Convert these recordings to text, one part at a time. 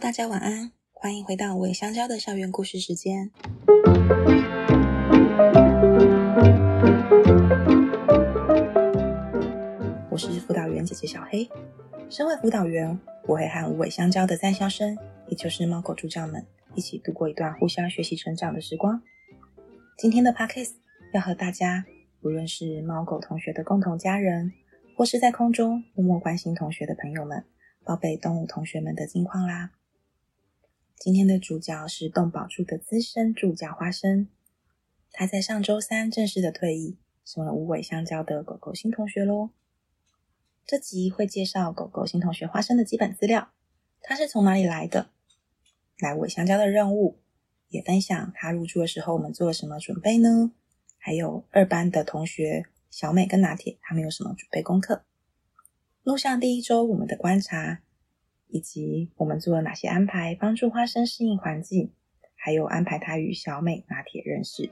大家晚安，欢迎回到伪香蕉的校园故事时间。我是辅导员姐姐小黑。身为辅导员，我会和无尾香蕉的在校生，也就是猫狗助教们，一起度过一段互相学习成长的时光。今天的 Pockets 要和大家，无论是猫狗同学的共同家人，或是在空中默默关心同学的朋友们，报备动物同学们的近况啦。今天的主角是动保处的资深助教花生，他在上周三正式的退役，成了无尾香蕉的狗狗新同学喽。这集会介绍狗狗新同学花生的基本资料，他是从哪里来的，来尾香蕉的任务，也分享他入住的时候我们做了什么准备呢？还有二班的同学小美跟拿铁，他们有什么准备功课？录像第一周我们的观察，以及我们做了哪些安排，帮助花生适应环境，还有安排他与小美、拿铁认识。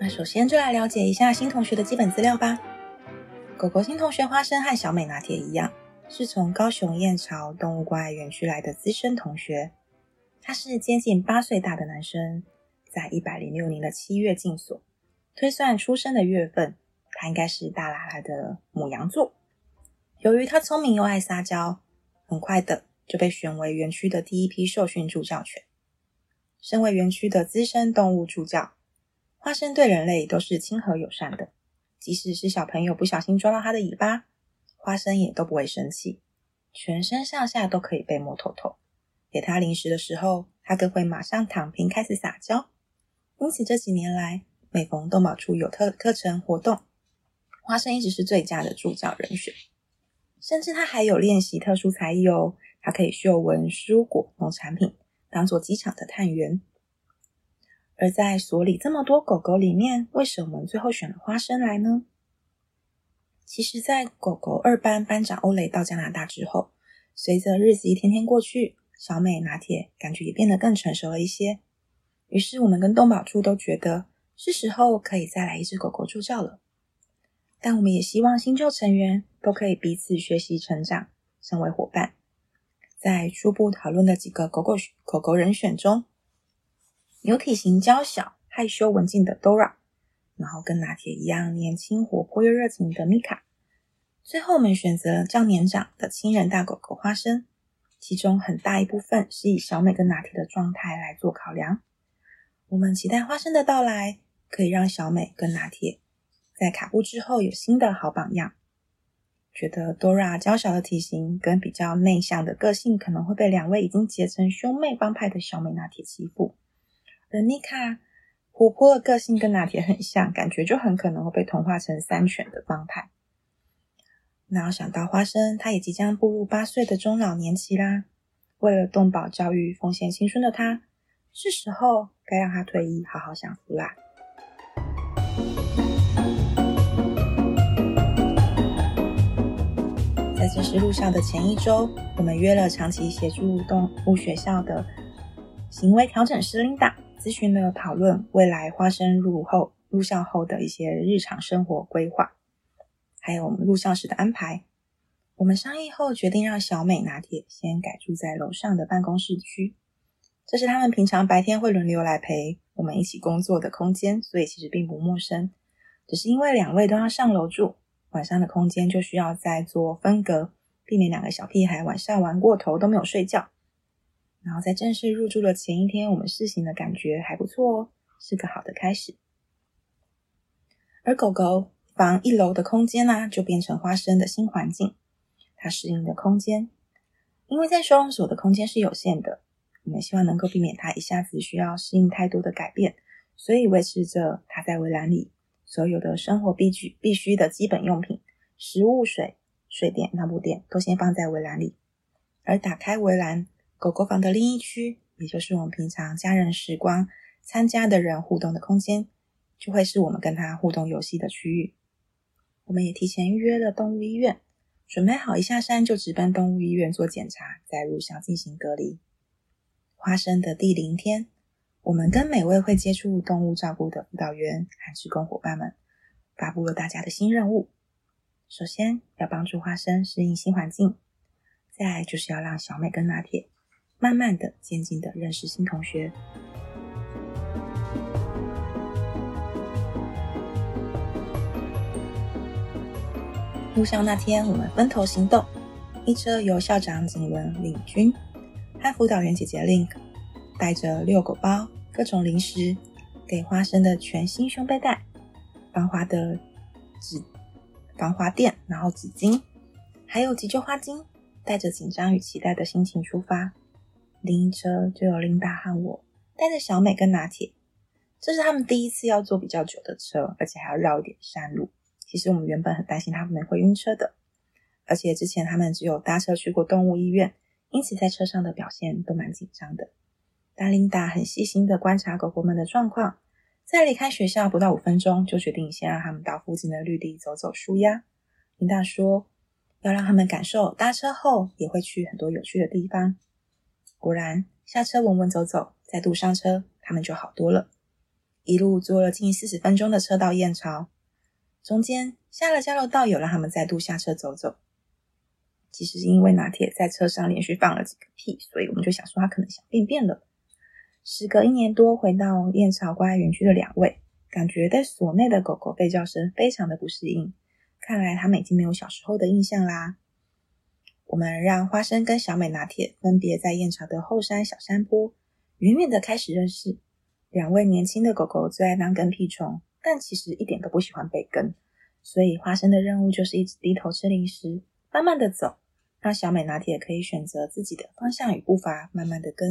那首先就来了解一下新同学的基本资料吧。狗狗新同学花生和小美、拿铁一样，是从高雄燕巢动物关爱园区来的资深同学。他是接近八岁大的男生，在一百零六年的七月进所，推算出生的月份，他应该是大喇喇的母羊座。由于他聪明又爱撒娇，很快的就被选为园区的第一批受训助教犬。身为园区的资深动物助教，花生对人类都是亲和友善的，即使是小朋友不小心抓到他的尾巴，花生也都不会生气，全身上下都可以被摸透透。给他零食的时候，他更会马上躺平开始撒娇。因此这几年来，每逢动保处有特课程活动，花生一直是最佳的助教人选。甚至他还有练习特殊才艺哦，他可以嗅闻蔬果、农产品，当做机场的探员。而在所里这么多狗狗里面，为什么我们最后选了花生来呢？其实，在狗狗二班班长欧雷到加拿大之后，随着日子一天天过去。小美拿铁感觉也变得更成熟了一些，于是我们跟动保处都觉得是时候可以再来一只狗狗助教了。但我们也希望新旧成员都可以彼此学习成长，成为伙伴。在初步讨论的几个狗狗狗狗人选中，有体型娇小、害羞文静的 Dora，然后跟拿铁一样年轻活泼又热情的米卡。最后我们选择较年长的亲人大狗狗花生。其中很大一部分是以小美跟拿铁的状态来做考量。我们期待花生的到来，可以让小美跟拿铁在卡布之后有新的好榜样。觉得 Dora 娇小的体型跟比较内向的个性，可能会被两位已经结成兄妹帮派的小美拿铁欺负。而妮卡活泼的个性跟拿铁很像，感觉就很可能会被同化成三犬的帮派。那我想到花生，他也即将步入八岁的中老年期啦。为了动保教育奉献青春的他，是时候该让他退役，好好享福啦。在正式入校的前一周，我们约了长期协助动物学校的行为调整师 Linda，，咨询了讨论未来花生入后入校后的一些日常生活规划。还有我们入校时的安排，我们商议后决定让小美拿铁先改住在楼上的办公室区，这是他们平常白天会轮流来陪我们一起工作的空间，所以其实并不陌生。只是因为两位都要上楼住，晚上的空间就需要再做分隔，避免两个小屁孩晚上玩过头都没有睡觉。然后在正式入住的前一天，我们试行的感觉还不错哦，是个好的开始。而狗狗。房一楼的空间呢、就变成花生的新环境。它适应的空间，因为在收容所的空间是有限的，我们希望能够避免它一下子需要适应太多的改变，所以维持着它在围栏里所有的生活必需必须的基本用品，食物、水、水电、尿布垫都先放在围栏里。而打开围栏，狗狗房的另一区，也就是我们平常家人时光参加的人互动的空间，就会是我们跟它互动游戏的区域。我们也提前预约了动物医院，准备好一下山就直奔动物医院做检查，再入校进行隔离。花生的第零天，我们跟每位会接触动物照顾的辅导员和志工伙伴们发布了大家的新任务。首先要帮助花生适应新环境，再就是要让小美跟拿铁慢慢的、渐进的认识新同学。入校那天，我们分头行动，一车由校长景文领军，和辅导员姐姐 Link 带着遛狗包、各种零食，给花生的全新胸背带、防滑的纸。防滑垫，然后纸巾，还有急救花精，带着紧张与期待的心情出发。另一车就有琳达和我带着小美跟拿铁，这是他们第一次要坐比较久的车，而且还要绕一点山路。其实我们原本很担心他们会晕车的，而且之前他们只有搭车去过动物医院，因此在车上的表现都蛮紧张的。但琳达很细心的观察狗狗们的状况。在离开学校不到五分钟，就决定先让他们到附近的绿地走走舒压。琳达说，要让他们感受搭车后也会去很多有趣的地方。果然，下车稳稳走走，再度上车，他们就好多了。一路坐了近四十分钟的车到燕巢，中间下了交流道，有让他们再度下车走走。其实是因为拿铁在车上连续放了几个屁，所以我们就想说他可能想便便了。时隔一年多回到燕巢关爱园区的两位，感觉在所内的狗狗吠叫声非常的不适应。看来他们已经没有小时候的印象啦。我们让花生跟小美拿铁分别在燕巢的后山小山坡，远远的开始认识。两位年轻的狗狗最爱当跟屁虫，但其实一点都不喜欢被跟。所以花生的任务就是一直低头吃零食，慢慢的走，让小美拿铁可以选择自己的方向与步伐，慢慢的跟。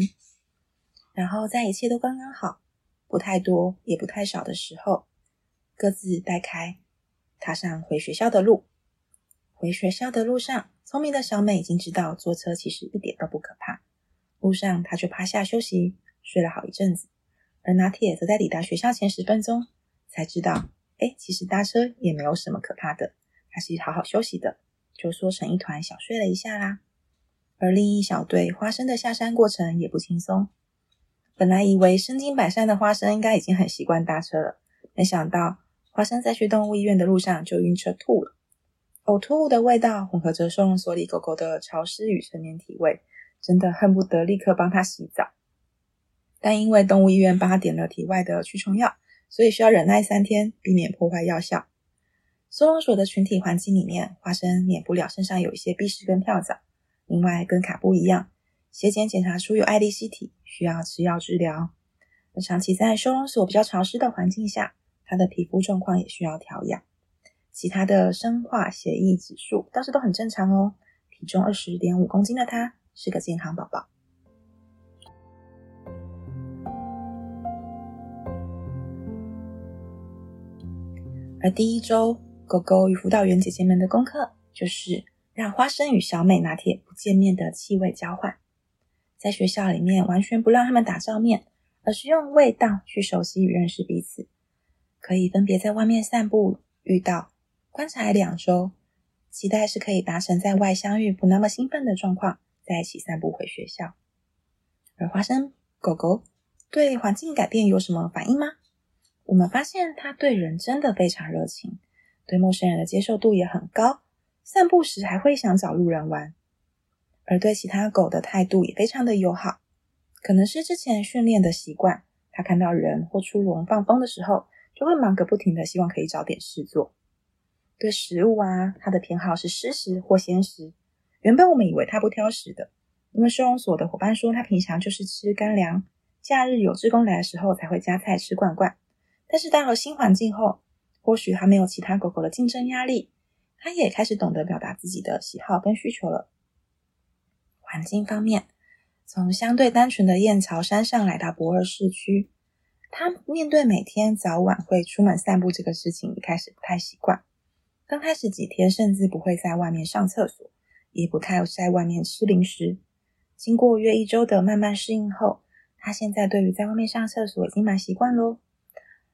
然后在一切都刚刚好，不太多也不太少的时候，各自带开，踏上回学校的路。回学校的路上，聪明的小美已经知道坐车其实一点都不可怕。路上，她就趴下休息，睡了好一阵子。而拿铁则在抵达学校前十分钟才知道，哎，其实搭车也没有什么可怕的，她是好好休息的，就缩成一团小睡了一下啦。而另一小队花生的下山过程也不轻松。本来以为身经百战的花生应该已经很习惯搭车了，没想到花生在去动物医院的路上就晕车吐了。呕吐物的味道混合着收容所里狗狗的潮湿与成年体味，真的恨不得立刻帮它洗澡。但因为动物医院帮他点了体外的驱虫药，所以需要忍耐三天，避免破坏药效。收容所的群体环境里面，花生免不了身上有一些壁虱跟跳蚤，另外跟卡布一样。血检检查出有艾利希体，需要吃药治疗。而长期在收容所比较潮湿的环境下，他的皮肤状况也需要调养。其他的生化血液指数倒是都很正常哦。体重二十点五公斤的他是个健康宝宝。而第一周，狗狗与辅导员姐姐们的功课就是让花生与小美拿铁不见面的气味交换。在学校里面，完全不让他们打照面，而是用味道去熟悉与认识彼此。可以分别在外面散步，遇到，观察两周，期待是可以达成在外相遇不那么兴奋的状况，在一起散步回学校。而花生狗狗对环境改变有什么反应吗？我们发现它对人真的非常热情，对陌生人的接受度也很高，散步时还会想找路人玩。而对其他狗的态度也非常的友好，可能是之前训练的习惯。它看到人或出笼放风的时候，就会忙个不停的，希望可以找点事做。对食物啊，它的偏好是湿食或鲜食。原本我们以为它不挑食的，因为收容所的伙伴说它平常就是吃干粮，假日有志工来的时候才会加菜吃罐罐。但是到了新环境后，或许它没有其他狗狗的竞争压力，它也开始懂得表达自己的喜好跟需求了。环境方面，从相对单纯的燕巢山上来到博尔市区，他面对每天早晚会出门散步这个事情，一开始不太习惯。刚开始几天，甚至不会在外面上厕所，也不太在外面吃零食。经过约一周的慢慢适应后，他现在对于在外面上厕所已经蛮习惯喽。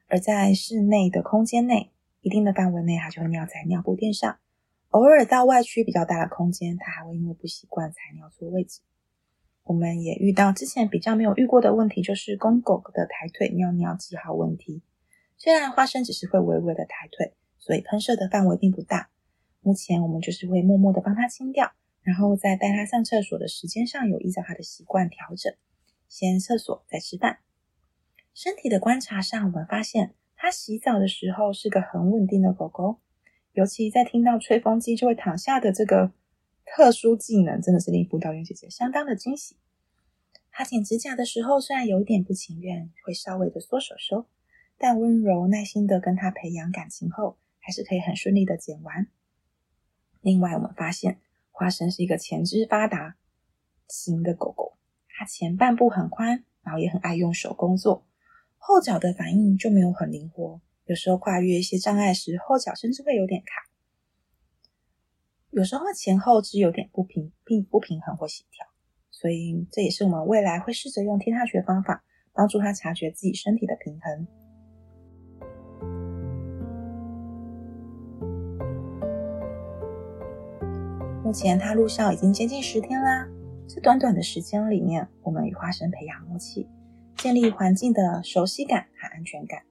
而在室内的空间内，一定的范围内，他就会尿在尿布垫上。偶尔到外区比较大的空间，它还会因为不习惯才尿错位置。我们也遇到之前比较没有遇过的问题，就是公狗狗的抬腿尿尿记号问题。虽然花生只是会微微的抬腿，所以喷射的范围并不大。目前我们就是会默默的帮他清掉，然后在带他上厕所的时间上有依照他的习惯调整，先厕所再吃饭。身体的观察上，我们发现他洗澡的时候是个很稳定的狗狗，尤其在听到吹风机就会躺下的这个特殊技能，真的是令辅导员姐姐相当的惊喜。她剪指甲的时候，虽然有一点不情愿，会稍微的缩手手，但温柔耐心的跟她培养感情后，还是可以很顺利的剪完。另外，我们发现花生是一个前肢发达型的狗狗，它前半部很宽，然后也很爱用手工作，后脚的反应就没有很灵活，有时候跨越一些障碍时，后脚甚至会有点卡，有时候前后肢有点不平并不平衡或协调，所以这也是我们未来会试着用踢踏学方法，帮助他察觉自己身体的平衡。目前他入校已经接近十天啦。这短短的时间里面，我们与花生培养默契，建立环境的熟悉感和安全感，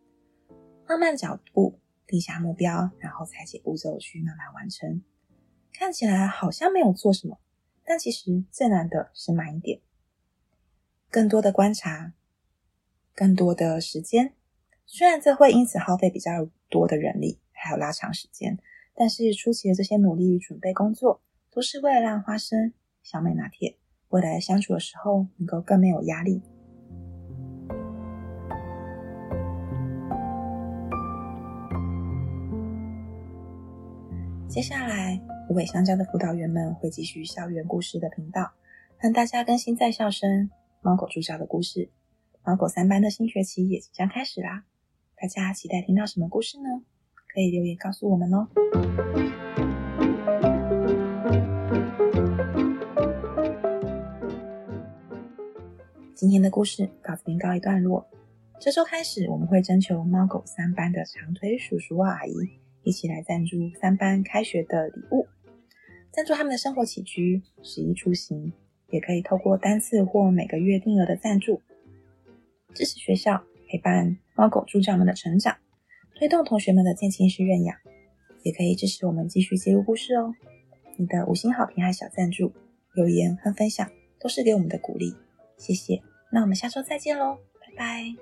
放慢脚步，定下目标，然后采取步骤去慢慢完成。看起来好像没有做什么，但其实最难的是慢一点。更多的观察，更多的时间，虽然这会因此耗费比较多的人力，还有拉长时间，但是初期的这些努力与准备工作。都是为了让花生、小美拿铁未来相处的时候能够更没有压力。接下来，湖北香蕉的辅导员们会继续校园故事的频道，让大家更新在校生猫狗助教的故事。猫狗三班的新学期也即将开始啦，大家期待听到什么故事呢？可以留言告诉我们哦。今天的故事到这边告一段落。这周开始，我们会征求猫狗三班的长腿叔叔阿姨一起来赞助三班开学的礼物，赞助他们的生活起居、食衣住行，也可以透过单次或每个月定额的赞助，支持学校陪伴猫狗助教们的成长，推动同学们的渐进式认养，也可以支持我们继续记录故事哦。你的五星好评和小赞助、留言和分享都是给我们的鼓励，谢谢。那我们下周再见喽，拜拜。